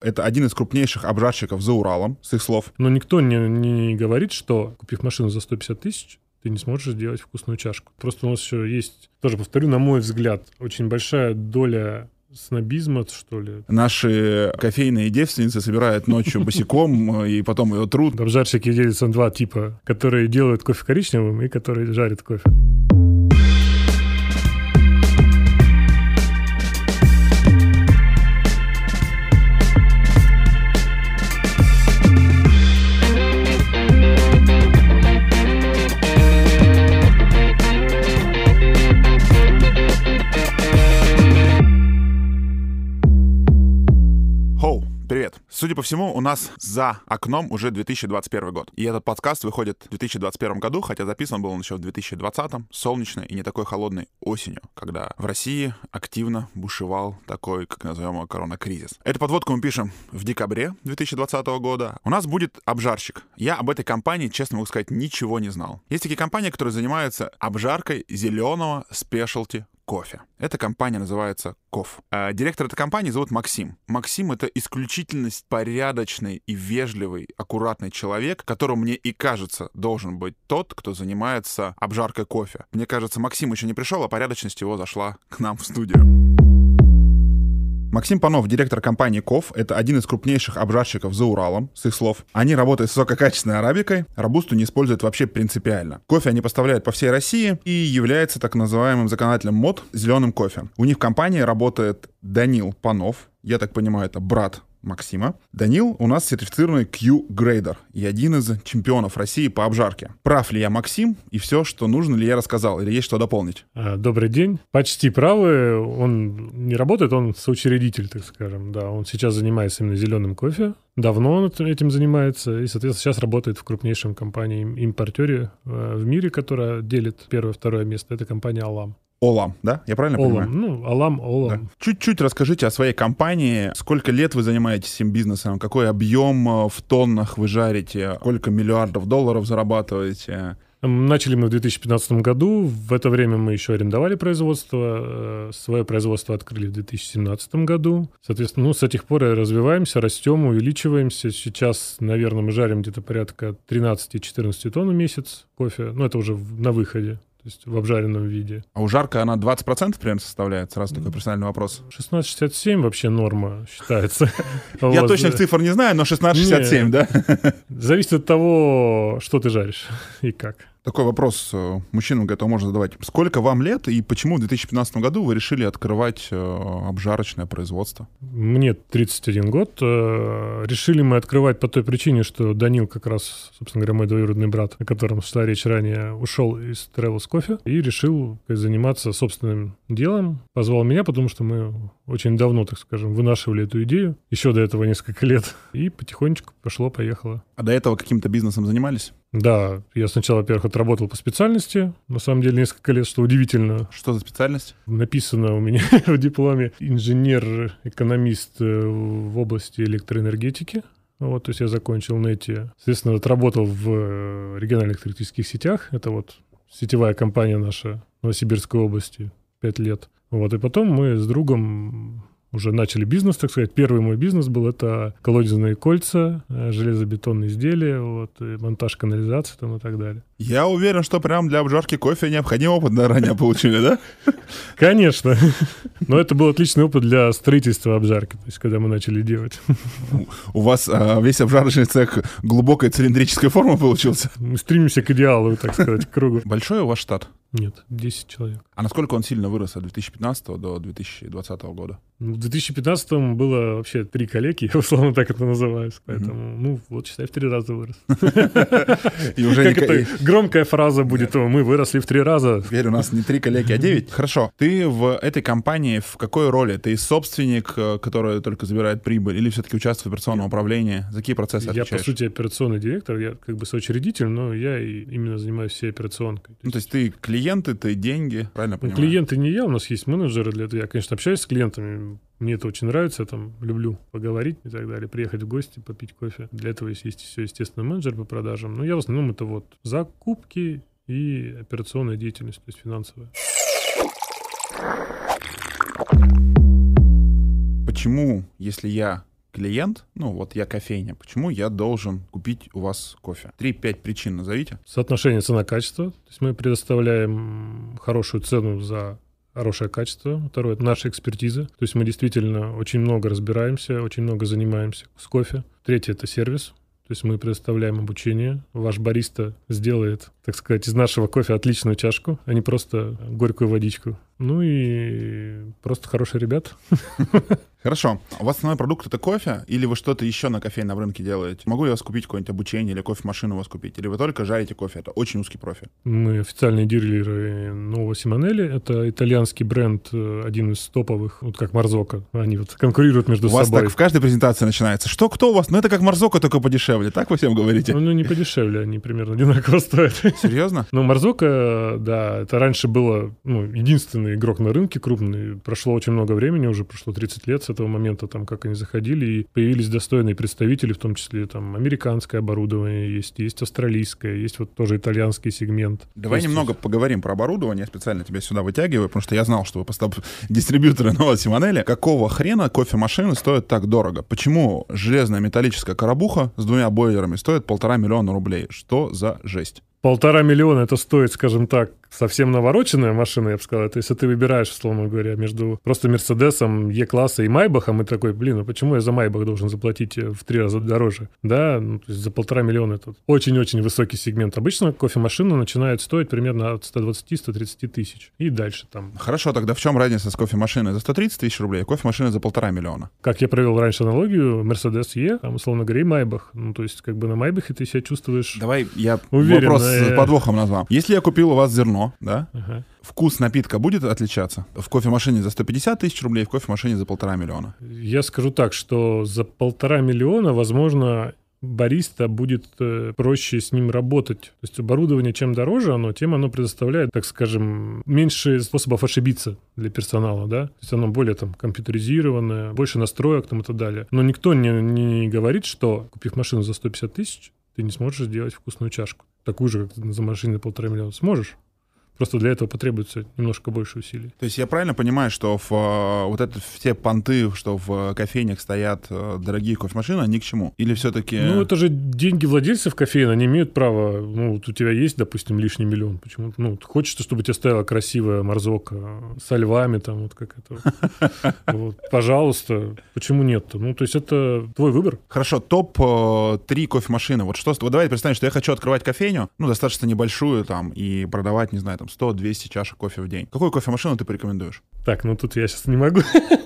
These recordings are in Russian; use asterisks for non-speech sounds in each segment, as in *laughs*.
Это один из крупнейших обжарщиков за Уралом, с их слов. Но никто не, не говорит, что, купив машину за 150 тысяч, ты не сможешь сделать вкусную чашку. Просто у нас еще есть, тоже повторю, на мой взгляд, очень большая доля снобизма, что ли. Наши кофейные девственницы собирают ночью босиком и потом ее труд. Обжарщики делятся на два типа, которые делают кофе коричневым и которые жарят кофе. Судя по всему, у нас за окном уже 2021 год. И этот подкаст выходит в 2021 году, хотя записан был он еще в 2020, солнечной и не такой холодной осенью, когда в России активно бушевал такой, как назовем его, коронакризис. Эту подводку мы пишем в декабре 2020 года. У нас будет обжарщик. Я об этой компании, честно могу сказать, ничего не знал. Есть такие компании, которые занимаются обжаркой зеленого спешлти кофе. Эта компания называется Коф. А директор этой компании зовут Максим. Максим — это исключительность порядочный и вежливый, аккуратный человек, которому мне и кажется должен быть тот, кто занимается обжаркой кофе. Мне кажется, Максим еще не пришел, а порядочность его зашла к нам в студию. Максим Панов, директор компании КОФ, это один из крупнейших обжарщиков за Уралом, с их слов. Они работают с высококачественной арабикой, рабусту не используют вообще принципиально. Кофе они поставляют по всей России и является так называемым законодателем мод зеленым кофе. У них в компании работает Данил Панов, я так понимаю, это брат Максима. Данил у нас сертифицированный Q-грейдер и один из чемпионов России по обжарке. Прав ли я, Максим, и все, что нужно ли я рассказал, или есть что дополнить? А, добрый день. Почти правы. Он не работает, он соучредитель, так скажем. Да, он сейчас занимается именно зеленым кофе. Давно он этим занимается и, соответственно, сейчас работает в крупнейшем компании-импортере э, в мире, которая делит первое-второе место. Это компания Алам. Олам, да? Я правильно Олам. понимаю? Ну, Алам, Олам. Да. Чуть-чуть расскажите о своей компании. Сколько лет вы занимаетесь этим бизнесом? Какой объем э, в тоннах вы жарите? Сколько миллиардов долларов зарабатываете? Начали мы в 2015 году. В это время мы еще арендовали производство. Э, свое производство открыли в 2017 году. Соответственно, ну, с этих пор развиваемся, растем, увеличиваемся. Сейчас, наверное, мы жарим где-то порядка 13-14 тонн в месяц кофе. Ну, это уже на выходе то есть в обжаренном виде. А у жарка она 20% примерно составляет? Сразу такой персональный вопрос. 16,67 вообще норма считается. *laughs* Я точных цифр не знаю, но 16,67, да? Зависит от того, что ты жаришь *laughs* и как. Такой вопрос э, мужчинам, этого можно задавать. Сколько вам лет и почему в 2015 году вы решили открывать э, обжарочное производство? Мне 31 год. Э, решили мы открывать по той причине, что Данил как раз, собственно говоря, мой двоюродный брат, о котором шла речь ранее, ушел из Travels Coffee и решил заниматься собственным делом. Позвал меня, потому что мы очень давно, так скажем, вынашивали эту идею. Еще до этого несколько лет. И потихонечку пошло-поехало. А до этого каким-то бизнесом занимались? Да, я сначала, во-первых, отработал по специальности, на самом деле несколько лет, что удивительно. Что за специальность? Написано у меня *laughs* в дипломе инженер-экономист э, в области электроэнергетики. Вот, то есть я закончил НЭТИ. Соответственно, отработал в э, региональных электрических сетях. Это вот сетевая компания наша Новосибирской области, пять лет. Вот, и потом мы с другом уже начали бизнес, так сказать. Первый мой бизнес был это колодезные кольца, э, железобетонные изделия, вот, и монтаж канализации там и так далее. Я уверен, что прям для обжарки кофе необходим опыт ранее получили, да? Конечно. Но это был отличный опыт для строительства обжарки, то есть когда мы начали делать. У вас а, весь обжарочный цех глубокой цилиндрической формы получился? Мы стремимся к идеалу, так сказать, к кругу. Большой у вас штат? Нет, 10 человек. А насколько он сильно вырос от 2015 до 2020 года? В 2015 было вообще три коллеги, я *laughs* условно так это называюсь, поэтому, mm-hmm. ну, вот, считай, в три раза вырос. *laughs* И уже как это громкая фраза будет, мы выросли в три раза. Теперь у нас не три коллеги, а девять. *laughs* Хорошо. Ты в этой компании в какой роли? Ты собственник, э, который только забирает прибыль, или все-таки участвуешь в операционном управлении? За какие процессы Я, по сути, операционный директор, я как бы соучредитель, но я именно занимаюсь всей операционкой. Ну, то есть ты клиент клиенты, ты деньги, правильно ну, понимаю? Клиенты не я, у нас есть менеджеры для этого. Я, конечно, общаюсь с клиентами, мне это очень нравится, я там люблю поговорить и так далее, приехать в гости, попить кофе. Для этого есть, есть все, естественно, менеджер по продажам. Но я в основном это вот закупки и операционная деятельность, то есть финансовая. Почему, если я клиент, ну вот я кофейня, почему я должен купить у вас кофе? Три-пять причин назовите. Соотношение цена-качество. То есть мы предоставляем хорошую цену за хорошее качество. Второе — это наша экспертиза. То есть мы действительно очень много разбираемся, очень много занимаемся с кофе. Третье — это сервис. То есть мы предоставляем обучение. Ваш бариста сделает, так сказать, из нашего кофе отличную чашку, а не просто горькую водичку. Ну и просто хорошие ребята. *laughs* Хорошо. У вас основной продукт это кофе, или вы что-то еще на кофейном рынке делаете? Могу я вас купить какое-нибудь обучение или кофемашину у вас купить? Или вы только жарите кофе? Это очень узкий профиль. Мы официальные дилеры нового Симонелли. Это итальянский бренд, э, один из топовых, вот как Марзока. Они вот конкурируют между собой. У вас так в каждой презентации начинается. Что, кто у вас? Ну это как Марзока, только подешевле. Так вы всем говорите? Ну, ну не подешевле, они примерно одинаково *laughs* стоят. Серьезно? Ну Марзока, да, это раньше было ну, единственный игрок на рынке крупный. Прошло очень много времени, уже прошло 30 лет с этого момента, там, как они заходили, и появились достойные представители, в том числе там американское оборудование есть, есть австралийское, есть вот тоже итальянский сегмент. Давай есть... немного поговорим про оборудование. Я специально тебя сюда вытягиваю, потому что я знал, что вы постав... дистрибьюторы *laughs* нового Симонеля. Какого хрена кофемашины стоят так дорого? Почему железная металлическая коробуха с двумя бойлерами стоит полтора миллиона рублей? Что за жесть? Полтора миллиона это стоит, скажем так, совсем навороченная машина, я бы сказал. Это если ты выбираешь, условно говоря, между просто Мерседесом, Е-класса и Майбахом, и такой, блин, ну почему я за Майбах должен заплатить э, в три раза дороже? Да, ну, то есть за полтора миллиона это очень-очень высокий сегмент. Обычно кофемашина начинает стоить примерно от 120-130 тысяч. И дальше там. Хорошо, тогда в чем разница с кофемашиной за 130 тысяч рублей, а кофемашиной за полтора миллиона? Как я провел раньше аналогию, Мерседес Е, там, условно говоря, и Майбах. Ну, то есть как бы на Майбахе ты себя чувствуешь Давай я уверенно, вопрос с подвохом назвал. Если я купил у вас зерно, да, ага. вкус напитка будет отличаться? В кофемашине за 150 тысяч рублей, в кофемашине за полтора миллиона. Я скажу так, что за полтора миллиона, возможно, бариста будет э, проще с ним работать. То есть оборудование чем дороже оно, тем оно предоставляет, так скажем, меньше способов ошибиться для персонала, да. То есть оно более там компьютеризированное, больше настроек там и так далее. Но никто не, не говорит, что купив машину за 150 тысяч, ты не сможешь сделать вкусную чашку такую же, как за машиной полтора миллиона, сможешь. Просто для этого потребуется немножко больше усилий. То есть я правильно понимаю, что в, э, вот это все понты, что в кофейнях стоят э, дорогие кофемашины, они к чему? Или все-таки... Ну, это же деньги владельцев кофеина, они имеют право... Ну, вот у тебя есть, допустим, лишний миллион. Почему? Ну, хочется, чтобы тебе стояла красивая морзока со львами, там, вот как это. *laughs* Вот. Пожалуйста, почему нет-то? Ну, то есть это твой выбор. Хорошо, топ-3 э, кофемашины. Вот что... Вот давай представим, что я хочу открывать кофейню, ну, достаточно небольшую там, и продавать, не знаю, там, 100-200 чашек кофе в день. Какую кофемашину ты порекомендуешь? Так, ну тут я сейчас не могу,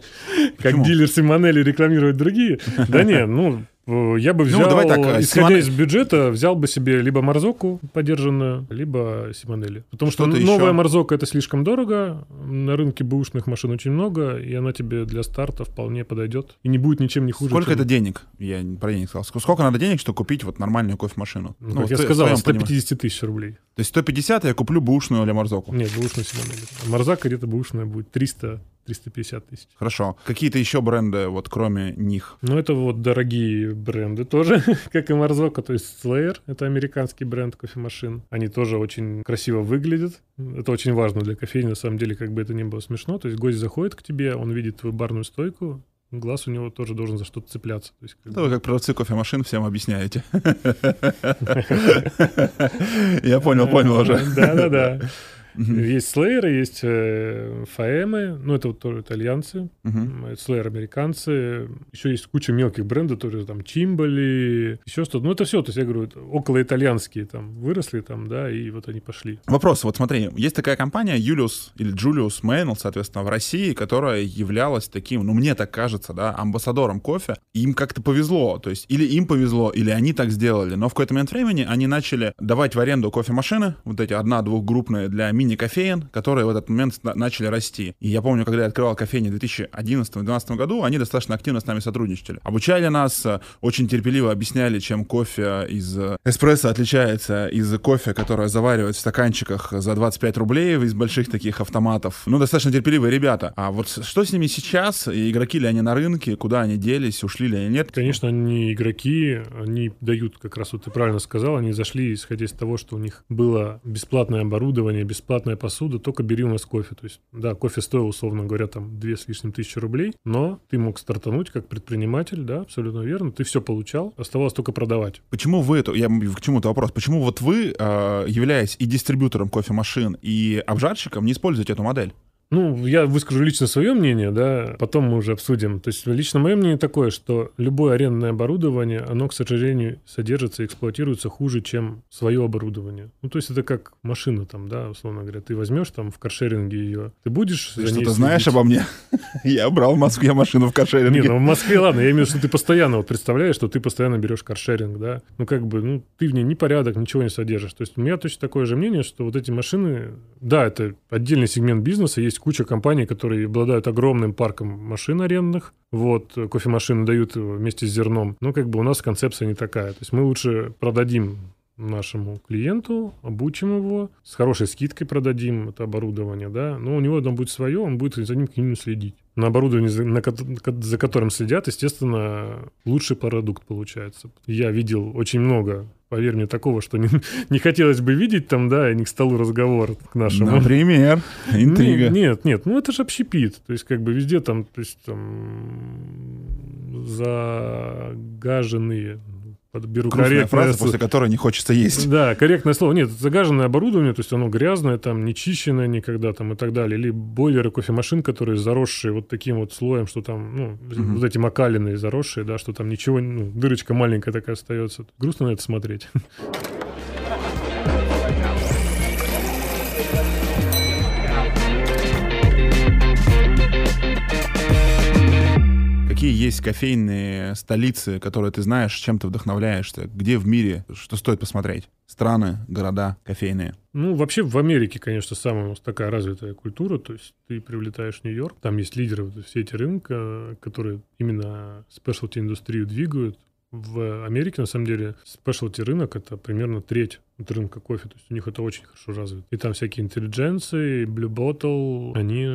*laughs* как дилер Симонелли рекламировать другие. *laughs* Да не, ну, я бы ну, взял, ну, давай так, исходя Симон... из бюджета, взял бы себе либо Марзоку подержанную, либо Симонелли. Потому что, что новая еще? Марзока это слишком дорого, на рынке бэушных машин очень много, и она тебе для старта вполне подойдет. И не будет ничем не хуже. Сколько чем... это денег? Я про денег сказал. Сколько надо денег, чтобы купить вот нормальную кофемашину? Ну, ну как я сказал, 150 тысяч рублей. То есть 150 я куплю бэушную или Марзоку? Нет, бэушную Симонелли. Марзака где-то бэушная будет 300 350 тысяч. Хорошо. Какие-то еще бренды, вот кроме них? Ну, это вот дорогие бренды тоже, *laughs* как и Марзока, то есть Slayer, это американский бренд кофемашин. Они тоже очень красиво выглядят. Это очень важно для кофейни, на самом деле, как бы это ни было смешно. То есть гость заходит к тебе, он видит твою барную стойку, глаз у него тоже должен за что-то цепляться. То есть, как это вы как продавцы кофемашин всем объясняете. *laughs* Я понял, понял уже. Да-да-да. Есть слэйеры, есть э, фаэмы, ну, это вот тоже итальянцы, слэйер американцы. Еще есть куча мелких брендов, тоже там Чимбали, еще что-то. Ну, это все, то есть я говорю, около итальянские там выросли там, да, и вот они пошли. Вопрос, вот смотри, есть такая компания Юлиус или Джулиус Мейнл, соответственно, в России, которая являлась таким, ну, мне так кажется, да, амбассадором кофе. Им как-то повезло, то есть или им повезло, или они так сделали, но в какой-то момент времени они начали давать в аренду кофемашины, вот эти одна-двухгруппные для мини мини-кофеен, которые в этот момент начали расти. И я помню, когда я открывал кофейни в 2011-2012 году, они достаточно активно с нами сотрудничали. Обучали нас, э, очень терпеливо объясняли, чем кофе из э, эспрессо отличается из кофе, которое заваривают в стаканчиках за 25 рублей из больших таких автоматов. Ну, достаточно терпеливые ребята. А вот что с ними сейчас? Игроки ли они на рынке? Куда они делись? Ушли ли они? Нет? Конечно, они игроки. Они дают, как раз вот ты правильно сказал, они зашли, исходя из того, что у них было бесплатное оборудование, бесплатное бесплатная посуда, только бери у нас кофе. То есть, да, кофе стоил, условно говоря, там две с лишним тысячи рублей, но ты мог стартануть как предприниматель, да, абсолютно верно, ты все получал, оставалось только продавать. Почему вы это, я к чему-то вопрос, почему вот вы, э, являясь и дистрибьютором кофемашин, и обжарщиком, не используете эту модель? Ну, я выскажу лично свое мнение, да, потом мы уже обсудим. То есть лично мое мнение такое, что любое арендное оборудование, оно, к сожалению, содержится и эксплуатируется хуже, чем свое оборудование. Ну, то есть это как машина там, да, условно говоря. Ты возьмешь там в каршеринге ее, ты будешь Ты что-то знаешь обо мне? *laughs* Я брал в Москве машину в каршеринге. Не, ну в Москве, ладно, я имею в виду, что ты постоянно вот представляешь, что ты постоянно берешь каршеринг, да. Ну, как бы, ну, ты в ней ни порядок, ничего не содержишь. То есть у меня точно такое же мнение, что вот эти машины, да, это отдельный сегмент бизнеса, есть куча компаний, которые обладают огромным парком машин арендных. Вот, кофемашины дают вместе с зерном. Но как бы у нас концепция не такая. То есть мы лучше продадим нашему клиенту, обучим его, с хорошей скидкой продадим это оборудование, да, но у него там будет свое, он будет за ним к ним следить. На оборудовании, за, на, за которым следят, естественно, лучший продукт получается. Я видел очень много поверь мне, такого, что не, *laughs* не хотелось бы видеть там, да, и не к столу разговор к нашему. Например, интрига. Нет, нет, нет, ну это же общепит. То есть как бы везде там, то есть там загаженные подберу Грустная корректное фраза, после которой не хочется есть. Да, корректное слово. Нет, загаженное оборудование, то есть оно грязное, там, не чищенное никогда там и так далее. Или бойлеры кофемашин, которые заросшие вот таким вот слоем, что там, ну, угу. вот эти макалины заросшие, да, что там ничего, ну, дырочка маленькая такая остается. Грустно на это смотреть. *laughs* какие есть кофейные столицы, которые ты знаешь, чем ты вдохновляешься, где в мире, что стоит посмотреть? Страны, города кофейные. Ну, вообще в Америке, конечно, самая у нас такая развитая культура, то есть ты привлетаешь Нью-Йорк, там есть лидеры вот, все эти рынка, которые именно спешлти индустрию двигают, в Америке, на самом деле, спешлти рынок — это примерно треть от рынка кофе. То есть у них это очень хорошо развито. И там всякие интеллигенции, Blue Bottle, они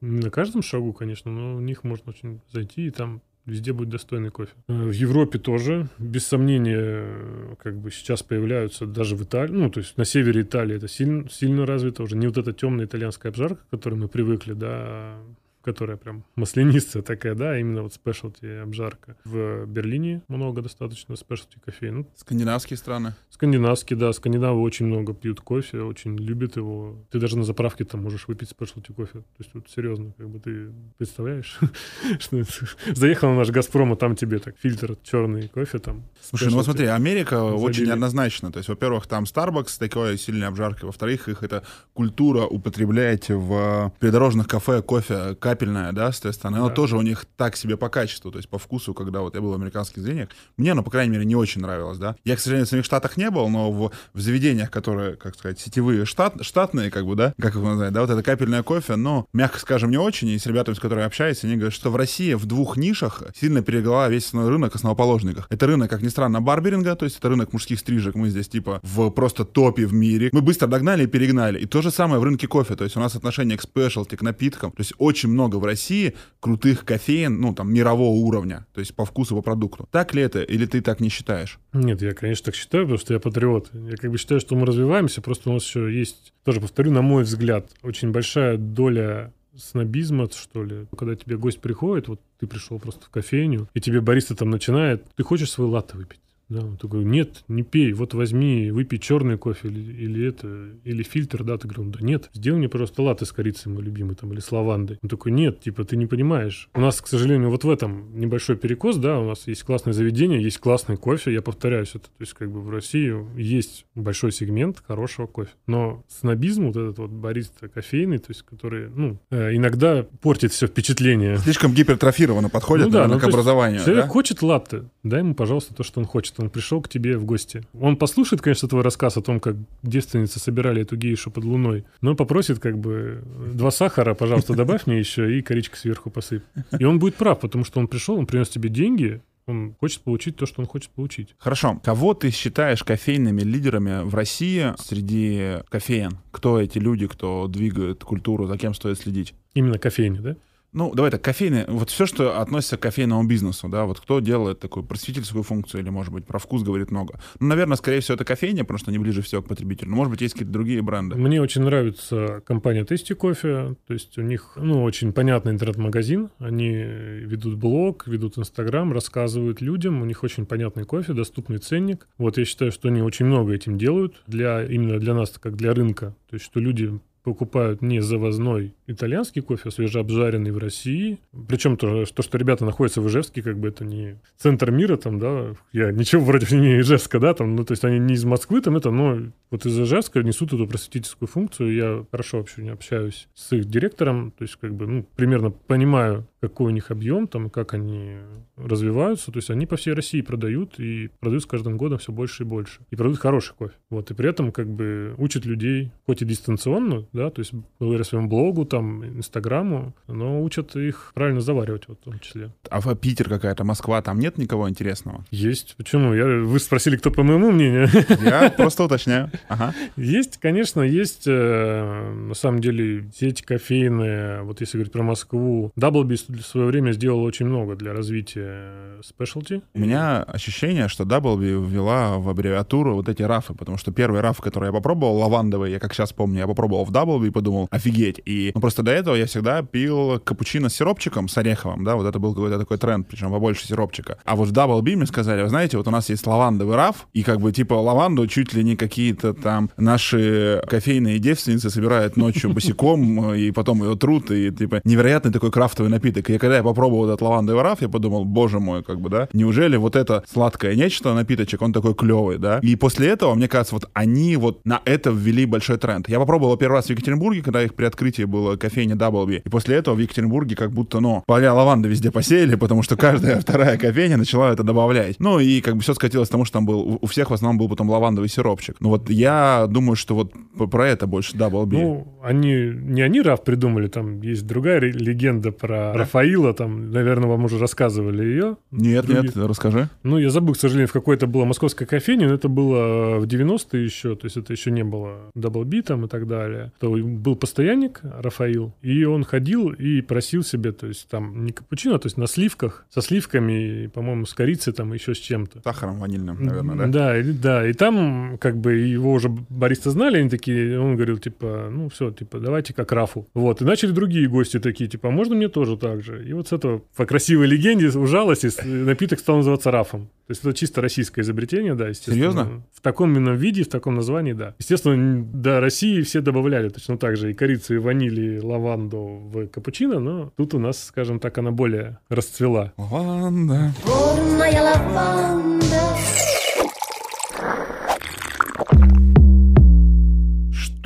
на каждом шагу, конечно, но у них можно очень зайти, и там везде будет достойный кофе. Э, в Европе тоже, без сомнения, как бы сейчас появляются даже в Италии, ну, то есть на севере Италии это сильно, сильно развито уже. Не вот эта темная итальянская обжарка, к которой мы привыкли, да, а которая прям маслянистая такая, да, именно вот спешлти обжарка. В Берлине много достаточно спешлти кофе. Ну, Скандинавские страны? Скандинавские, да. Скандинавы очень много пьют кофе, очень любят его. Ты даже на заправке там можешь выпить спешлти кофе. То есть вот серьезно, как бы ты представляешь, *laughs* что *laughs* заехал на наш Газпром, а там тебе так фильтр черный кофе там. Слушай, ну вот смотри, Америка очень однозначно. То есть, во-первых, там Starbucks такой сильной обжаркой. Во-вторых, их это культура употреблять в придорожных кафе кофе капельное, да, соответственно, оно да. тоже у них так себе по качеству, то есть по вкусу, когда вот я был в американских заведениях, мне оно, по крайней мере, не очень нравилось, да. Я, к сожалению, в самих Штатах не был, но в, в заведениях, которые, как сказать, сетевые, штат, штатные, как бы, да, как их называют, да, вот это капельное кофе, но, мягко скажем, не очень, и с ребятами, с которыми общаюсь, они говорят, что в России в двух нишах сильно перегнала весь основной рынок основоположников. Это рынок, как ни странно, барберинга, то есть это рынок мужских стрижек, мы здесь типа в просто топе в мире. Мы быстро догнали и перегнали. И то же самое в рынке кофе, то есть у нас отношение к спешлти, к напиткам, то есть очень много в России крутых кофеин, ну, там, мирового уровня, то есть по вкусу, по продукту. Так ли это, или ты так не считаешь? Нет, я, конечно, так считаю, потому что я патриот. Я как бы считаю, что мы развиваемся, просто у нас еще есть, тоже повторю, на мой взгляд, очень большая доля снобизма, что ли. Когда тебе гость приходит, вот ты пришел просто в кофейню, и тебе бариста там начинает, ты хочешь свой латте выпить? Да, он такой, нет, не пей, вот возьми, выпей черный кофе или, или это, или фильтр, да, ты говоришь, да нет, сделай мне просто латте с корицей, мой любимый, там, или с лавандой. Он такой, нет, типа, ты не понимаешь. У нас, к сожалению, вот в этом небольшой перекос, да, у нас есть классное заведение, есть классный кофе, я повторяюсь это, то есть, как бы в России есть большой сегмент хорошего кофе. Но снобизм, вот этот вот бариста кофейный, то есть, который, ну, э, иногда портит все впечатление. Слишком гипертрофированно подходит, ну, да, наверное, ну, к образованию. Человек да? хочет латте, дай ему, пожалуйста, то, что он хочет он пришел к тебе в гости. Он послушает, конечно, твой рассказ о том, как девственницы собирали эту гейшу под луной, но попросит как бы два сахара, пожалуйста, добавь мне еще и коричка сверху посыпь. И он будет прав, потому что он пришел, он принес тебе деньги, он хочет получить то, что он хочет получить. Хорошо. Кого ты считаешь кофейными лидерами в России среди кофеен? Кто эти люди, кто двигает культуру, за кем стоит следить? Именно кофейни, да? Ну, давай так, кофейный, вот все, что относится к кофейному бизнесу, да, вот кто делает такую просветительскую функцию или, может быть, про вкус говорит много. Ну, наверное, скорее всего, это кофейня, потому что они ближе всего к потребителю. Но, может быть, есть какие-то другие бренды. Мне очень нравится компания Tasty Кофе, то есть у них, ну, очень понятный интернет-магазин, они ведут блог, ведут Инстаграм, рассказывают людям, у них очень понятный кофе, доступный ценник. Вот я считаю, что они очень много этим делают для именно для нас, как для рынка. То есть, что люди покупают не завозной итальянский кофе, свежеобжаренный в России. Причем то, то, что ребята находятся в Ижевске, как бы это не центр мира, там, да, я ничего против не Ижевска, да, там, ну, то есть они не из Москвы, там, это, но вот из Ижевска несут эту просветительскую функцию, я хорошо вообще не общаюсь с их директором, то есть, как бы, ну, примерно понимаю, какой у них объем, там, как они развиваются, то есть они по всей России продают, и продают с каждым годом все больше и больше, и продают хороший кофе, вот, и при этом, как бы, учат людей, хоть и дистанционно, да, то есть благодаря своему блогу, Инстаграму, но учат их правильно заваривать вот, в том числе. А в Питер какая-то, Москва, там нет никого интересного? Есть. Почему? Я, вы спросили, кто по моему мнению? Я просто уточняю. Ага. Есть, конечно, есть, э, на самом деле, сети кофейные, вот если говорить про Москву, Double B в свое время сделал очень много для развития specialty. У меня ощущение, что Double B ввела в аббревиатуру вот эти рафы, потому что первый раф, который я попробовал, лавандовый, я как сейчас помню, я попробовал в Double B и подумал, офигеть. И ну, просто до этого я всегда пил капучино с сиропчиком, с ореховым, да, вот это был какой-то такой тренд, причем побольше сиропчика. А вот в Double B мне сказали, вы знаете, вот у нас есть лавандовый раф, и как бы типа лаванду чуть ли не какие-то там наши кофейные девственницы собирают ночью босиком, и потом ее трут, и типа невероятный такой крафтовый напиток. И когда я попробовал этот лавандовый раф, я подумал, боже мой, как бы, да, неужели вот это сладкое нечто, напиточек, он такой клевый, да? И после этого, мне кажется, вот они вот на это ввели большой тренд. Я попробовал первый раз в Екатеринбурге, когда их при открытии было кофейня Даблби. И после этого в Екатеринбурге как будто, ну, поля лаванды везде посеяли, потому что каждая *laughs* вторая кофейня начала это добавлять. Ну, и как бы все скатилось к тому, что там был, у всех в основном был потом лавандовый сиропчик. Ну, вот я думаю, что вот про это больше Даблби. Ну, они, не они Раф придумали, там есть другая легенда про да? Рафаила, там, наверное, вам уже рассказывали ее. Нет, Другие... нет, расскажи. Ну, я забыл, к сожалению, в какой это была московская кофейня, но это было в 90-е еще, то есть это еще не было Даблби там и так далее. То был постоянник Рафаил, и он ходил и просил себе, то есть там не капучино, то есть на сливках, со сливками, по-моему, с корицей там еще с чем-то. Сахаром ванильным, наверное, да? Да, и, да, и там как бы его уже баристы знали, они такие, он говорил, типа, ну все, типа, давайте как Рафу. Вот, и начали другие гости такие, типа, а можно мне тоже так же? И вот с этого по красивой легенде ужалось, и напиток стал называться Рафом. То есть это чисто российское изобретение, да, естественно. Серьезно? В таком именно виде, в таком названии, да. Естественно, до России все добавляли точно так же и корицу, и ванили, и лаванду в капучино, но тут у нас, скажем так, она более расцвела. Лаванда. лаванда.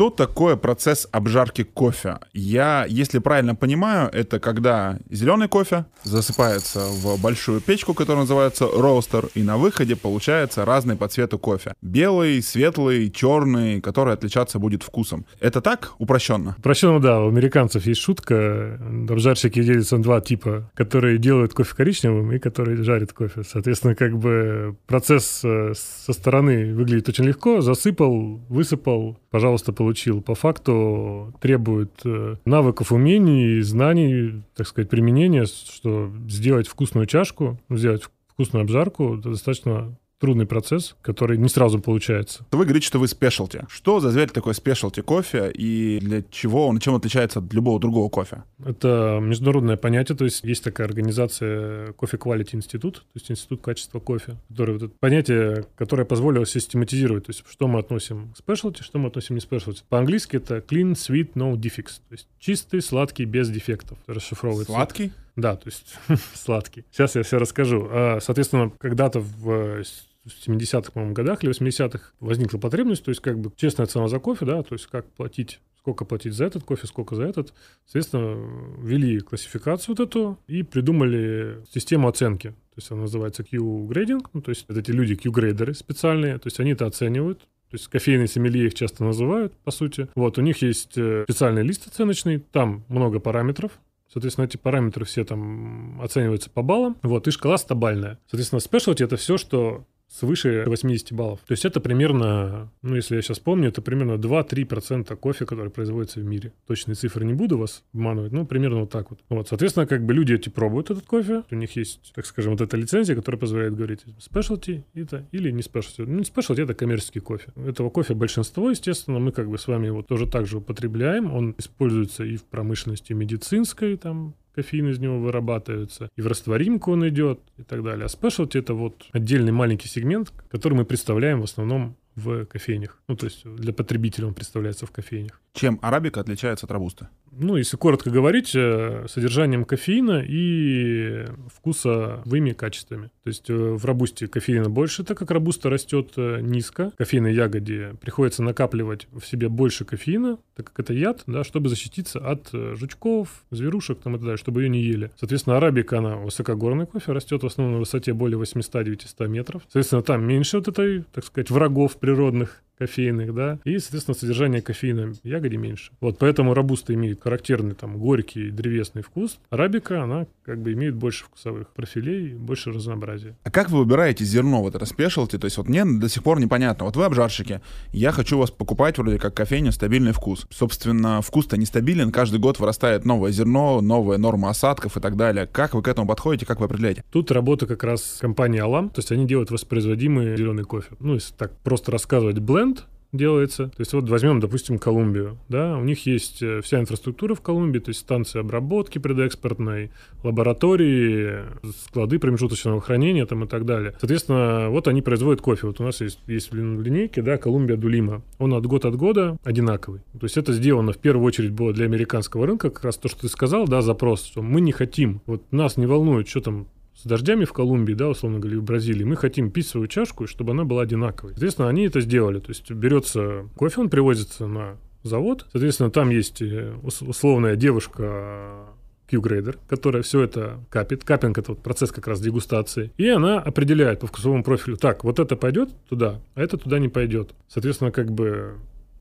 Что такое процесс обжарки кофе? Я, если правильно понимаю, это когда зеленый кофе засыпается в большую печку, которая называется роустер, и на выходе получается разный по цвету кофе. Белый, светлый, черный, который отличаться будет вкусом. Это так упрощенно? Упрощенно, да. У американцев есть шутка. Обжарщики делятся на два типа, которые делают кофе коричневым и которые жарят кофе. Соответственно, как бы процесс э, со стороны выглядит очень легко. Засыпал, высыпал, пожалуйста, получил получил, по факту требует э, навыков, умений, знаний, так сказать, применения, что сделать вкусную чашку, сделать вкусную обжарку достаточно трудный процесс, который не сразу получается. Вы говорите, что вы спешлти. Что за зверь такой спешлти кофе и для чего он, чем отличается от любого другого кофе? Это международное понятие, то есть есть такая организация Coffee Quality Institute, то есть Институт качества кофе, который вот это понятие, которое позволило систематизировать, то есть что мы относим к спешлти, что мы относим не спешлти. По-английски это clean, sweet, no defects, то есть чистый, сладкий, без дефектов, расшифровывается. Сладкий? Да, то есть *laughs* сладкий. Сейчас я все расскажу. А, соответственно, когда-то в 70-х, по-моему, годах или 80-х возникла потребность, то есть как бы честная цена за кофе, да, то есть как платить сколько платить за этот кофе, сколько за этот. Соответственно, ввели классификацию вот эту и придумали систему оценки. То есть она называется Q-грейдинг, ну, то есть это эти люди Q-грейдеры специальные, то есть они это оценивают, то есть кофейные сомелье их часто называют, по сути. Вот, у них есть э, специальный лист оценочный, там много параметров, Соответственно, эти параметры все там оцениваются по баллам. Вот, и шкала стабальная. Соответственно, спешлти — это все, что свыше 80 баллов. То есть это примерно, ну, если я сейчас помню, это примерно 2-3% кофе, который производится в мире. Точные цифры не буду вас обманывать, ну, примерно вот так вот. Вот, соответственно, как бы люди эти пробуют этот кофе, у них есть, так скажем, вот эта лицензия, которая позволяет говорить спешлти это или не спешлти. Ну, не спешлти, это коммерческий кофе. Этого кофе большинство, естественно, мы как бы с вами его тоже так же употребляем. Он используется и в промышленности медицинской, там, кофеин из него вырабатывается, и в растворимку он идет, и так далее. А спешлти — это вот отдельный маленький сегмент, который мы представляем в основном в кофейнях. Ну, то есть для потребителя он представляется в кофейнях. Чем арабика отличается от робуста? Ну, если коротко говорить, э, содержанием кофеина и вкусовыми качествами. То есть э, в робусте кофеина больше, так как робуста растет э, низко. Кофейной ягоде приходится накапливать в себе больше кофеина, так как это яд, да, чтобы защититься от жучков, зверушек там и так далее, чтобы ее не ели. Соответственно, арабика, она высокогорный кофе, растет в основном на высоте более 800-900 метров. Соответственно, там меньше вот этой, так сказать, врагов природных кофейных, да, и, соответственно, содержание кофеина в ягоде меньше. Вот, поэтому робуста имеет характерный там горький древесный вкус. Арабика, она как бы имеет больше вкусовых профилей, больше разнообразия. А как вы выбираете зерно вот это спешлти? То есть вот мне до сих пор непонятно. Вот вы обжарщики, я хочу вас покупать вроде как кофейня, стабильный вкус. Собственно, вкус-то нестабилен, каждый год вырастает новое зерно, новая норма осадков и так далее. Как вы к этому подходите, как вы определяете? Тут работа как раз компании Алам, то есть они делают воспроизводимый зеленый кофе. Ну, если так просто рассказывать бленд, делается. То есть вот возьмем, допустим, Колумбию. Да, у них есть э, вся инфраструктура в Колумбии, то есть станции обработки предэкспортной, лаборатории, склады промежуточного хранения там и так далее. Соответственно, вот они производят кофе. Вот у нас есть, есть в линейке, да, Колумбия Дулима. Он от год от года одинаковый. То есть это сделано в первую очередь было для американского рынка, как раз то, что ты сказал, да, запрос, что мы не хотим, вот нас не волнует, что там с дождями в Колумбии, да, условно говоря, в Бразилии, мы хотим пить свою чашку, чтобы она была одинаковой. Соответственно, они это сделали. То есть берется кофе, он привозится на завод. Соответственно, там есть э, условная девушка Q-грейдер, которая все это капит. Капинг — это вот процесс как раз дегустации. И она определяет по вкусовому профилю, так, вот это пойдет туда, а это туда не пойдет. Соответственно, как бы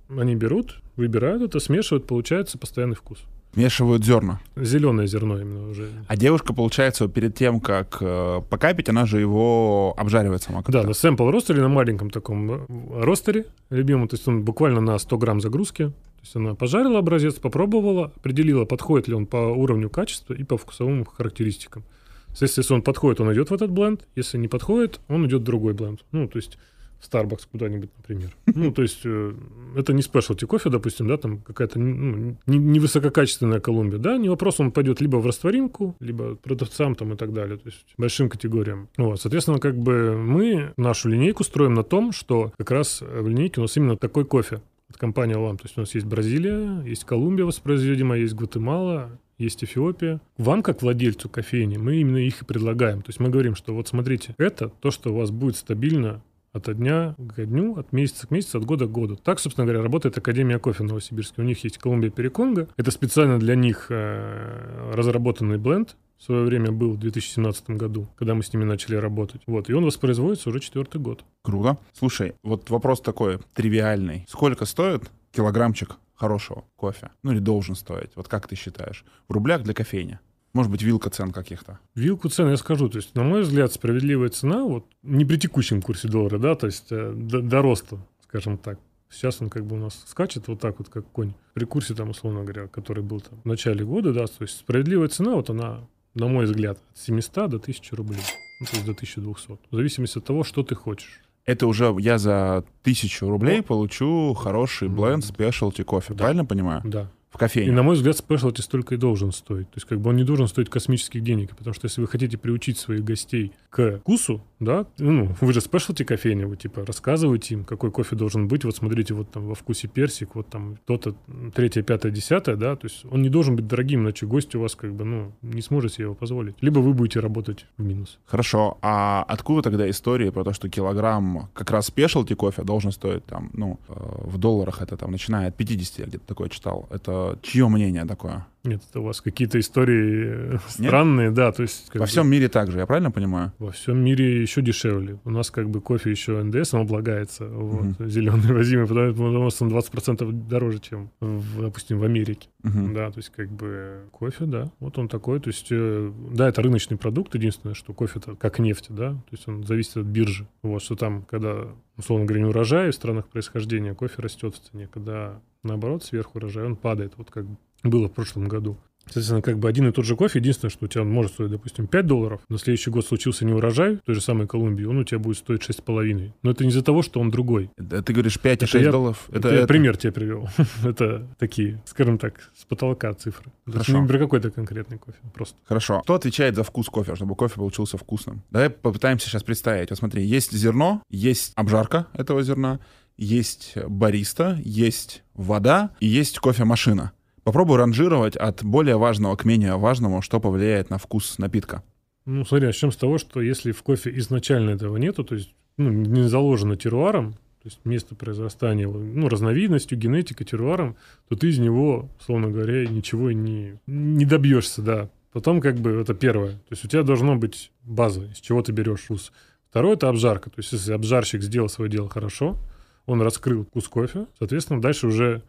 они берут, выбирают это, смешивают, получается постоянный вкус. Смешивают зерна. Зеленое зерно именно уже. А девушка, получается, перед тем, как э, покапить, она же его обжаривает сама. Да, на сэмпл ростере, на маленьком таком э, ростере любимом, то есть он буквально на 100 грамм загрузки. То есть она пожарила образец, попробовала, определила, подходит ли он по уровню качества и по вкусовым характеристикам. Соответственно, если он подходит, он идет в этот бленд. Если не подходит, он идет в другой бленд. Ну, то есть Starbucks куда-нибудь, например. Ну, то есть э, это не спешлти кофе, допустим, да, там какая-то ну, невысококачественная Колумбия, да, не вопрос, он пойдет либо в растворимку, либо продавцам там и так далее, то есть большим категориям. Вот, соответственно, как бы мы нашу линейку строим на том, что как раз в линейке у нас именно такой кофе от компании Алам. То есть у нас есть Бразилия, есть Колумбия воспроизводимая, есть Гватемала, есть Эфиопия. Вам, как владельцу кофейни, мы именно их и предлагаем. То есть мы говорим, что вот смотрите, это то, что у вас будет стабильно от дня к дню, от месяца к месяцу, от года к году. Так, собственно говоря, работает Академия кофе в Новосибирске. У них есть Колумбия Переконга. Это специально для них э, разработанный бленд. В свое время был в 2017 году, когда мы с ними начали работать. Вот, и он воспроизводится уже четвертый год. Круто. Слушай, вот вопрос такой тривиальный. Сколько стоит килограммчик хорошего кофе? Ну или должен стоить? Вот как ты считаешь? В рублях для кофейни? Может быть, вилка цен каких-то? Вилку цен я скажу. То есть, на мой взгляд, справедливая цена, вот не при текущем курсе доллара, да, то есть э, до, до роста, скажем так. Сейчас он как бы у нас скачет вот так вот, как конь. При курсе, там, условно говоря, который был там в начале года, да, то есть справедливая цена, вот она, на мой взгляд, от 700 до 1000 рублей. Ну, то есть до 1200. В зависимости от того, что ты хочешь. Это уже я за тысячу рублей получу хороший бленд спешлти кофе, да. правильно понимаю? Да в кофейне. И, на мой взгляд, спешлти столько и должен стоить. То есть, как бы он не должен стоить космических денег, потому что если вы хотите приучить своих гостей к вкусу, да, ну, вы же спешлти кофейня, вы, типа, рассказываете им, какой кофе должен быть, вот смотрите, вот там во вкусе персик, вот там то-то, третье, пятое, десятое, да, то есть он не должен быть дорогим, иначе гость у вас, как бы, ну, не сможет себе его позволить. Либо вы будете работать в минус. Хорошо, а откуда тогда история про то, что килограмм как раз спешлти кофе должен стоить там, ну, э, в долларах это там, начиная от 50, я где-то такое читал. Это чье мнение такое? Нет, это у вас какие-то истории э, странные, да, то есть... Во бы, всем мире так же, я правильно понимаю? Во всем мире еще дешевле. У нас как бы кофе еще НДС облагается, вот, угу. зеленый *laughs* возимый, потому что он 20% дороже, чем, в, допустим, в Америке. Угу. Да, то есть как бы кофе, да, вот он такой, то есть, э, да, это рыночный продукт, единственное, что кофе это как нефть, да, то есть он зависит от биржи. Вот, что там, когда, условно говоря, не урожай в странах происхождения, кофе растет в цене, когда наоборот сверху урожай, он падает, вот как было в прошлом году. Соответственно, как бы один и тот же кофе, единственное, что у тебя он может стоить, допустим, 5 долларов, на следующий год случился не урожай в той же самой Колумбии, он у тебя будет стоить 6,5. Но это не из-за того, что он другой. Это, ты говоришь 5 и 6 я, долларов? Это, это я пример тебе привел. *laughs* это такие, скажем так, с потолка цифры. Хорошо. Это не про какой-то конкретный кофе, просто. Хорошо. Кто отвечает за вкус кофе, чтобы кофе получился вкусным? Давай попытаемся сейчас представить. Вот смотри, есть зерно, есть обжарка этого зерна, есть бариста, есть вода и есть кофемашина. Попробуй ранжировать от более важного к менее важному, что повлияет на вкус напитка. Ну, смотри, начнем с того, что если в кофе изначально этого нету, то есть ну, не заложено теруаром, то есть место произрастания, ну, разновидностью, генетикой, теруаром, то ты из него, словно говоря, ничего не, не добьешься, да. Потом как бы это первое. То есть у тебя должно быть база, из чего ты берешь вкус. Второе – это обжарка. То есть если обжарщик сделал свое дело хорошо, он раскрыл вкус кофе, соответственно, дальше уже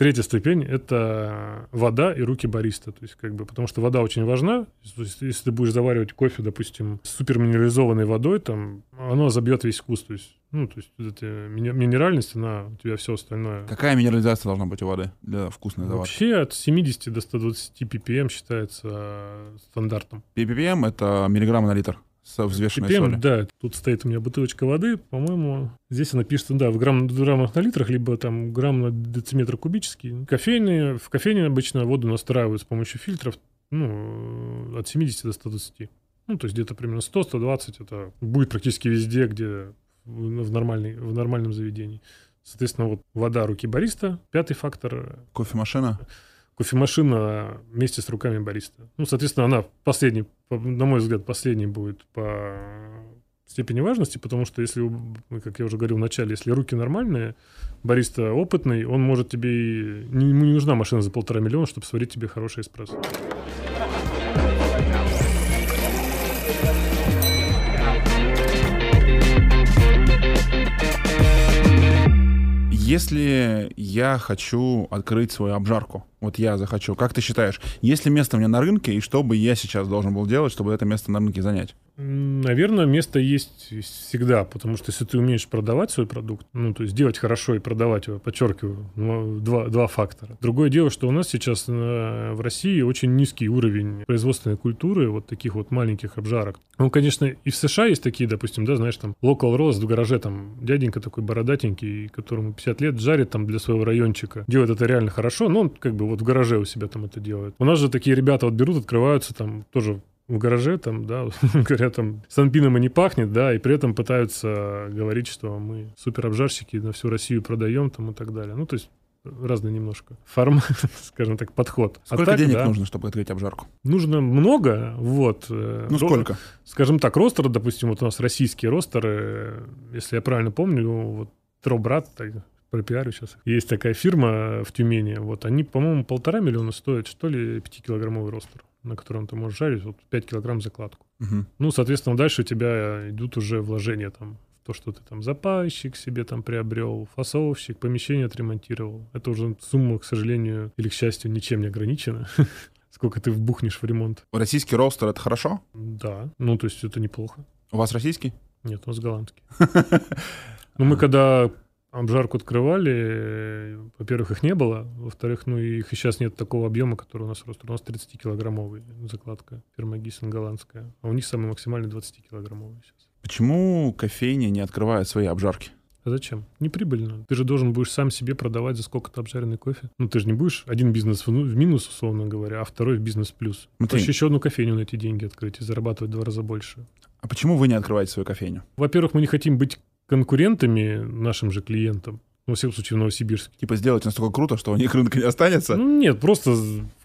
Третья ступень — это вода и руки бариста. То есть, как бы, потому что вода очень важна. То есть, если ты будешь заваривать кофе, допустим, с суперминерализованной водой, там, оно забьет весь вкус. То есть, ну, то есть, эта минеральность, она у тебя все остальное. Какая минерализация должна быть у воды для вкусной заварки? Вообще от 70 до 120 ppm считается стандартом. ppm — это миллиграммы на литр со взвешенной ppm, соли. Да, тут стоит у меня бутылочка воды, по-моему, здесь она пишется, да, в грамм, граммах на литрах, либо там грамм на дециметр кубический. Кофейные, в кофейне обычно воду настраивают с помощью фильтров, ну, от 70 до 120. Ну, то есть где-то примерно 100-120 это будет практически везде, где в, нормальной, в нормальном заведении. Соответственно, вот вода руки бариста. Пятый фактор. Кофемашина кофемашина вместе с руками бариста. Ну, соответственно, она последний, на мой взгляд, последний будет по степени важности, потому что если, как я уже говорил в начале, если руки нормальные, бариста опытный, он может тебе. Ему не нужна машина за полтора миллиона, чтобы сварить тебе хороший эспрессо. Если я хочу открыть свою обжарку, вот я захочу, как ты считаешь, есть ли место мне на рынке, и что бы я сейчас должен был делать, чтобы это место на рынке занять? Наверное, место есть всегда, потому что если ты умеешь продавать свой продукт, ну, то есть делать хорошо и продавать его, подчеркиваю, ну, два, два фактора. Другое дело, что у нас сейчас в России очень низкий уровень производственной культуры, вот таких вот маленьких обжарок. Ну, конечно, и в США есть такие, допустим, да, знаешь, там, local roast в гараже, там, дяденька такой бородатенький, которому 50 лет, жарит там для своего райончика, делает это реально хорошо, но он как бы вот в гараже у себя там это делает. У нас же такие ребята вот берут, открываются там тоже в гараже, там, да, *laughs* говорят, там, санпином и не пахнет, да, и при этом пытаются говорить, что мы супер обжарщики на всю Россию продаем, там, и так далее. Ну, то есть разный немножко формат, *laughs* скажем так, подход. А сколько а так, денег да, нужно, чтобы открыть обжарку? Нужно много, вот. Э, ну, сколько? Скажем так, ростер, допустим, вот у нас российские ростеры, если я правильно помню, вот Тробрат, так, пропиарю сейчас. Есть такая фирма в Тюмени, вот они, по-моему, полтора миллиона стоят, что ли, 5-килограммовый ростер на котором ты можешь жарить, вот 5 килограмм закладку. Угу. Ну, соответственно, дальше у тебя идут уже вложения там в то, что ты там запайщик себе там приобрел, фасовщик, помещение отремонтировал. Это уже сумма, к сожалению, или к счастью, ничем не ограничена. *laughs* Сколько ты вбухнешь в ремонт. Российский ростер — это хорошо? Да. Ну, то есть это неплохо. У вас российский? Нет, у нас голландский. *laughs* Ну, мы когда обжарку открывали, во-первых, их не было, во-вторых, ну их и сейчас нет такого объема, который у нас ростер. У нас 30-килограммовый закладка фирма Гиссен голландская, а у них самый максимальный 20-килограммовый сейчас. Почему кофейни не открывают свои обжарки? А зачем? Неприбыльно. Ты же должен будешь сам себе продавать за сколько-то обжаренный кофе. Ну, ты же не будешь один бизнес в, в минус, условно говоря, а второй в бизнес плюс. Смотри. Проще еще одну кофейню на эти деньги открыть и зарабатывать в два раза больше. А почему вы не открываете свою кофейню? Во-первых, мы не хотим быть конкурентами нашим же клиентам, во всяком случае в Новосибирске. Типа сделать настолько круто, что у них рынка не останется? Ну, нет, просто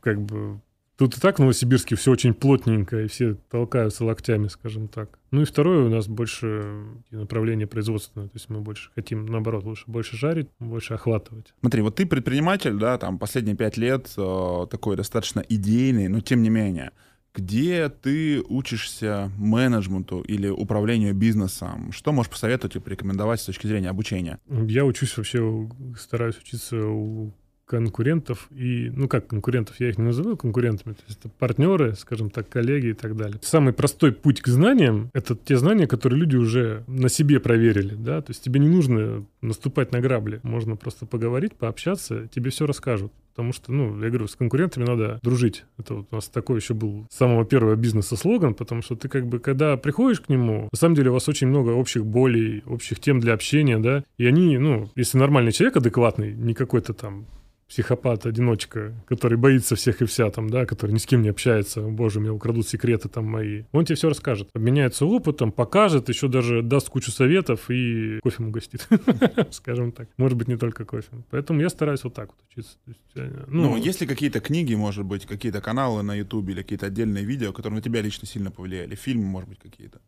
как бы Тут и так в Новосибирске все очень плотненько, и все толкаются локтями, скажем так. Ну и второе, у нас больше направление производственное, то есть мы больше хотим, наоборот, лучше больше жарить, больше охватывать. Смотри, вот ты предприниматель, да, там последние пять лет э, такой достаточно идейный, но тем не менее, где ты учишься менеджменту или управлению бизнесом? Что можешь посоветовать и порекомендовать с точки зрения обучения? Я учусь вообще, стараюсь учиться у конкурентов и, ну как конкурентов, я их не называю конкурентами, то есть это партнеры, скажем так, коллеги и так далее. Самый простой путь к знаниям — это те знания, которые люди уже на себе проверили, да, то есть тебе не нужно наступать на грабли, можно просто поговорить, пообщаться, тебе все расскажут. Потому что, ну, я говорю, с конкурентами надо дружить. Это вот у нас такой еще был с самого первого бизнеса слоган, потому что ты как бы, когда приходишь к нему, на самом деле у вас очень много общих болей, общих тем для общения, да, и они, ну, если нормальный человек адекватный, не какой-то там психопат-одиночка, который боится всех и вся там, да, который ни с кем не общается, боже, меня украдут секреты там мои. Он тебе все расскажет, обменяется опытом, покажет, еще даже даст кучу советов и кофе угостит, *laughs* скажем так. Может быть, не только кофе. Поэтому я стараюсь вот так вот учиться. Э, ну, ну, есть ли какие-то книги, может быть, какие-то каналы на Ютубе или какие-то отдельные видео, которые на тебя лично сильно повлияли? Фильмы, может быть, какие-то?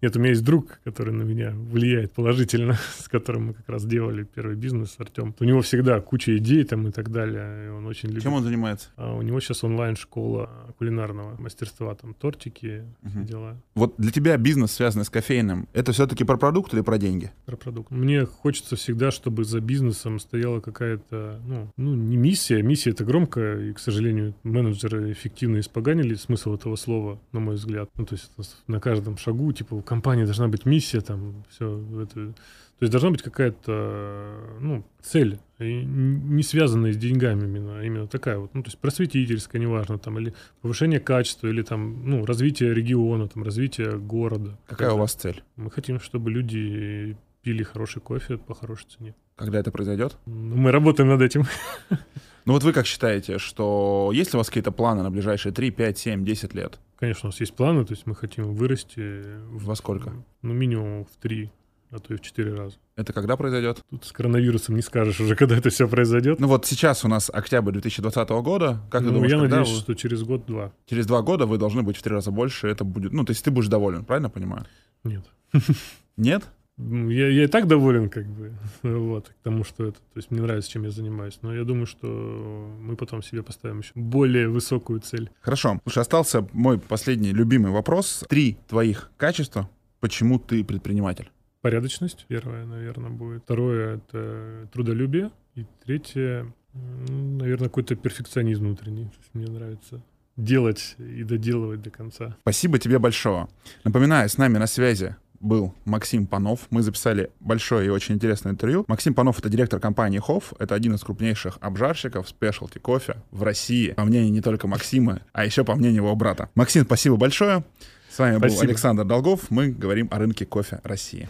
Нет, у меня есть друг, который на меня влияет положительно, *laughs* с которым мы как раз делали первый бизнес, Артем. У него всегда куча идей там и так далее, и он очень любит. Чем он занимается? А у него сейчас онлайн-школа кулинарного мастерства, там тортики, угу. дела. Вот для тебя бизнес, связанный с кофейным, это все-таки про продукт или про деньги? Про продукт. Мне хочется всегда, чтобы за бизнесом стояла какая-то, ну, ну не миссия, миссия это громко, и, к сожалению, менеджеры эффективно испоганили смысл этого слова, на мой взгляд. Ну, то есть на каждом шагу, типа, у компании должна быть миссия, там, все это. То есть должна быть какая-то, ну, цель, не связанная с деньгами именно, а именно такая вот, ну, то есть просветительская, неважно, там, или повышение качества, или там, ну, развитие региона, там, развитие города. Какая у вас цель? Мы хотим, чтобы люди пили хороший кофе по хорошей цене. Когда это произойдет? Ну, мы работаем над этим. *laughs* Ну вот вы как считаете, что есть ли у вас какие-то планы на ближайшие 3, 5, 7, 10 лет? Конечно, у нас есть планы, то есть мы хотим вырасти... Во сколько? Ну, минимум в 3, а то и в 4 раза. Это когда произойдет? Тут с коронавирусом не скажешь уже, *laughs* когда это все произойдет. Ну вот сейчас у нас октябрь 2020 года. Как ну, ты думаешь, я надеюсь, вы... что через год-два. Через два года вы должны быть в три раза больше. Это будет... Ну, то есть ты будешь доволен, правильно понимаю? Нет. *laughs* Нет? Я, я и так доволен, как бы, *laughs* вот, к тому, что это, то есть мне нравится, чем я занимаюсь, но я думаю, что мы потом себе поставим еще более высокую цель. Хорошо. Слушай, остался мой последний любимый вопрос. Три твоих качества, почему ты предприниматель? Порядочность, первое, наверное, будет. Второе — это трудолюбие. И третье, наверное, какой-то перфекционизм внутренний. То *laughs* есть мне нравится делать и доделывать до конца. Спасибо тебе большое. Напоминаю, с нами на связи был Максим Панов. Мы записали большое и очень интересное интервью. Максим Панов — это директор компании Хофф. Это один из крупнейших обжарщиков спешлти кофе в России. По мнению не только Максима, а еще по мнению его брата. Максим, спасибо большое. С вами спасибо. был Александр Долгов. Мы говорим о рынке кофе России.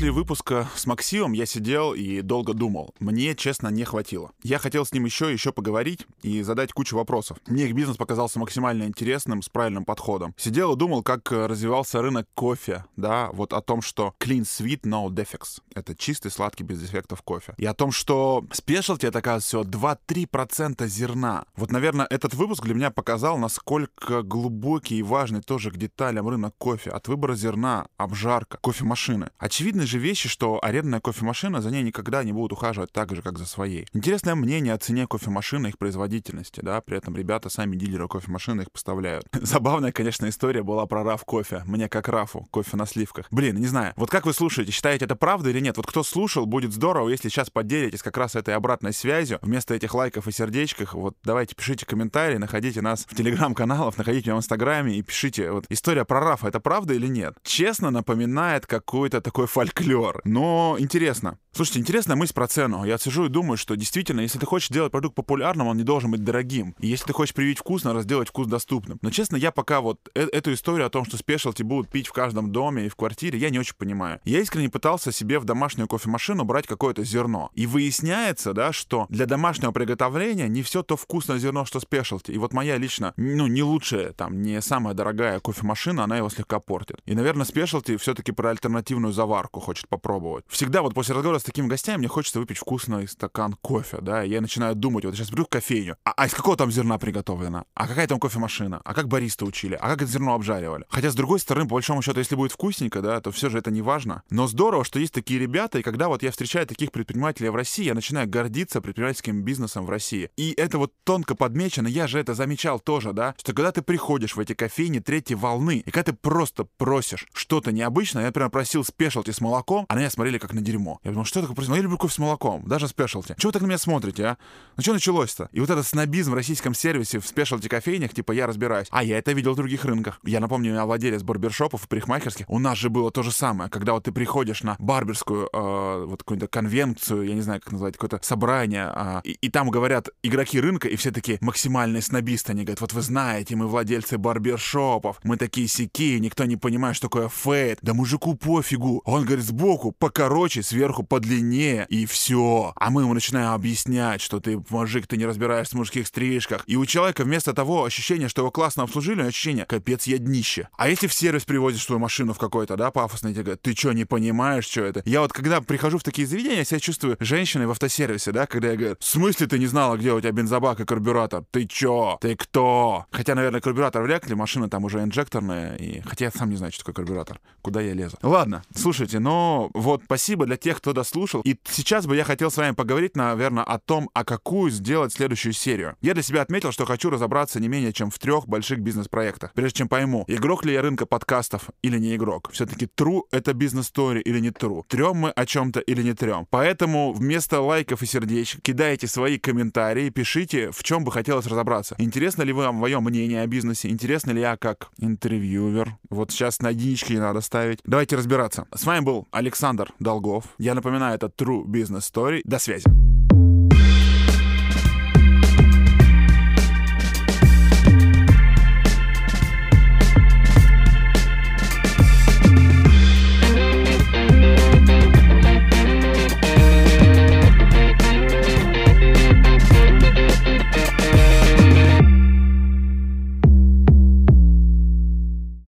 После выпуска с Максимом я сидел и долго думал. Мне, честно, не хватило. Я хотел с ним еще и еще поговорить и задать кучу вопросов. Мне их бизнес показался максимально интересным, с правильным подходом. Сидел и думал, как развивался рынок кофе, да, вот о том, что clean sweet no defects. Это чистый, сладкий, без дефектов кофе. И о том, что спешлти это, оказывается, всего 2-3% зерна. Вот, наверное, этот выпуск для меня показал, насколько глубокий и важный тоже к деталям рынок кофе. От выбора зерна, обжарка, кофемашины. Очевидно, же вещи, что арендная кофемашина, за ней никогда не будут ухаживать так же, как за своей. Интересное мнение о цене кофемашины и их производительности, да, при этом ребята сами дилеры кофемашины их поставляют. *laughs* Забавная, конечно, история была про раф кофе. Мне как рафу, кофе на сливках. Блин, не знаю, вот как вы слушаете, считаете это правда или нет? Вот кто слушал, будет здорово, если сейчас поделитесь как раз этой обратной связью. Вместо этих лайков и сердечков, вот давайте пишите комментарии, находите нас в телеграм-каналах, находите меня в инстаграме и пишите, вот история про рафа, это правда или нет? Честно напоминает какой-то такой фольклор фольклор. Но интересно. Слушайте, интересная мысль про цену. Я сижу и думаю, что действительно, если ты хочешь делать продукт популярным, он не должен быть дорогим. И если ты хочешь привить вкус, надо сделать вкус доступным. Но честно, я пока вот э эту историю о том, что спешлти будут пить в каждом доме и в квартире, я не очень понимаю. Я искренне пытался себе в домашнюю кофемашину брать какое-то зерно. И выясняется, да, что для домашнего приготовления не все то вкусное зерно, что спешлти. И вот моя лично, ну, не лучшая, там, не самая дорогая кофемашина, она его слегка портит. И, наверное, спешлти все-таки про альтернативную заварку хочет попробовать. Всегда вот после разговора с такими гостями мне хочется выпить вкусный стакан кофе, да, я начинаю думать, вот сейчас приду в кофейню, а, а из какого там зерна приготовлено? А какая там кофемашина? А как бариста учили? А как это зерно обжаривали? Хотя, с другой стороны, по большому счету, если будет вкусненько, да, то все же это не важно. Но здорово, что есть такие ребята, и когда вот я встречаю таких предпринимателей в России, я начинаю гордиться предпринимательским бизнесом в России. И это вот тонко подмечено, я же это замечал тоже, да, что когда ты приходишь в эти кофейни третьей волны, и когда ты просто просишь что-то необычное, я, например, просил спешлти с молоком, а на меня смотрели как на дерьмо. Я думал, что такое просил? Ну, я люблю кофе с молоком, даже спешлти. Чего вы так на меня смотрите, а? Ну что началось-то? И вот этот снобизм в российском сервисе в спешлти кофейнях, типа, я разбираюсь. А я это видел в других рынках. Я напомню, я владелец барбершопов и парикмахерских. У нас же было то же самое, когда вот ты приходишь на барберскую э, вот какую-то конвенцию, я не знаю, как назвать, какое-то собрание, э, и, и там говорят игроки рынка, и все такие максимальные снобисты. Они говорят, вот вы знаете, мы владельцы барбершопов, мы такие сики, никто не понимает, что такое фейт. Да мужику пофигу. Он говорит, сбоку покороче, сверху подлиннее, и все. А мы ему начинаем объяснять, что ты мужик, ты не разбираешься в мужских стрижках. И у человека вместо того ощущения, что его классно обслужили, ощущение, капец, я днище. А если в сервис привозишь твою машину в какой-то, да, пафосный, тебе говорят, ты что, не понимаешь, что это? Я вот когда прихожу в такие заведения, я себя чувствую женщиной в автосервисе, да, когда я говорю, в смысле ты не знала, где у тебя бензобак и карбюратор? Ты чё? Ты кто? Хотя, наверное, карбюратор вряд ли, машина там уже инжекторная, и... хотя я сам не знаю, что такое карбюратор. Куда я лезу? Ладно, слушайте, но вот спасибо для тех, кто дослушал. И сейчас бы я хотел с вами поговорить, наверное, о том, а какую сделать следующую серию. Я для себя отметил, что хочу разобраться не менее чем в трех больших бизнес-проектах. Прежде чем пойму, игрок ли я рынка подкастов или не игрок. Все-таки true это бизнес-стори или не true. Трем мы о чем-то или не трем. Поэтому вместо лайков и сердечек кидайте свои комментарии, пишите, в чем бы хотелось разобраться. Интересно ли вам мое мнение о бизнесе? Интересно ли я как интервьюер? Вот сейчас на единички не надо ставить. Давайте разбираться. С вами Александр Долгов. Я напоминаю, это True Business Story. До связи.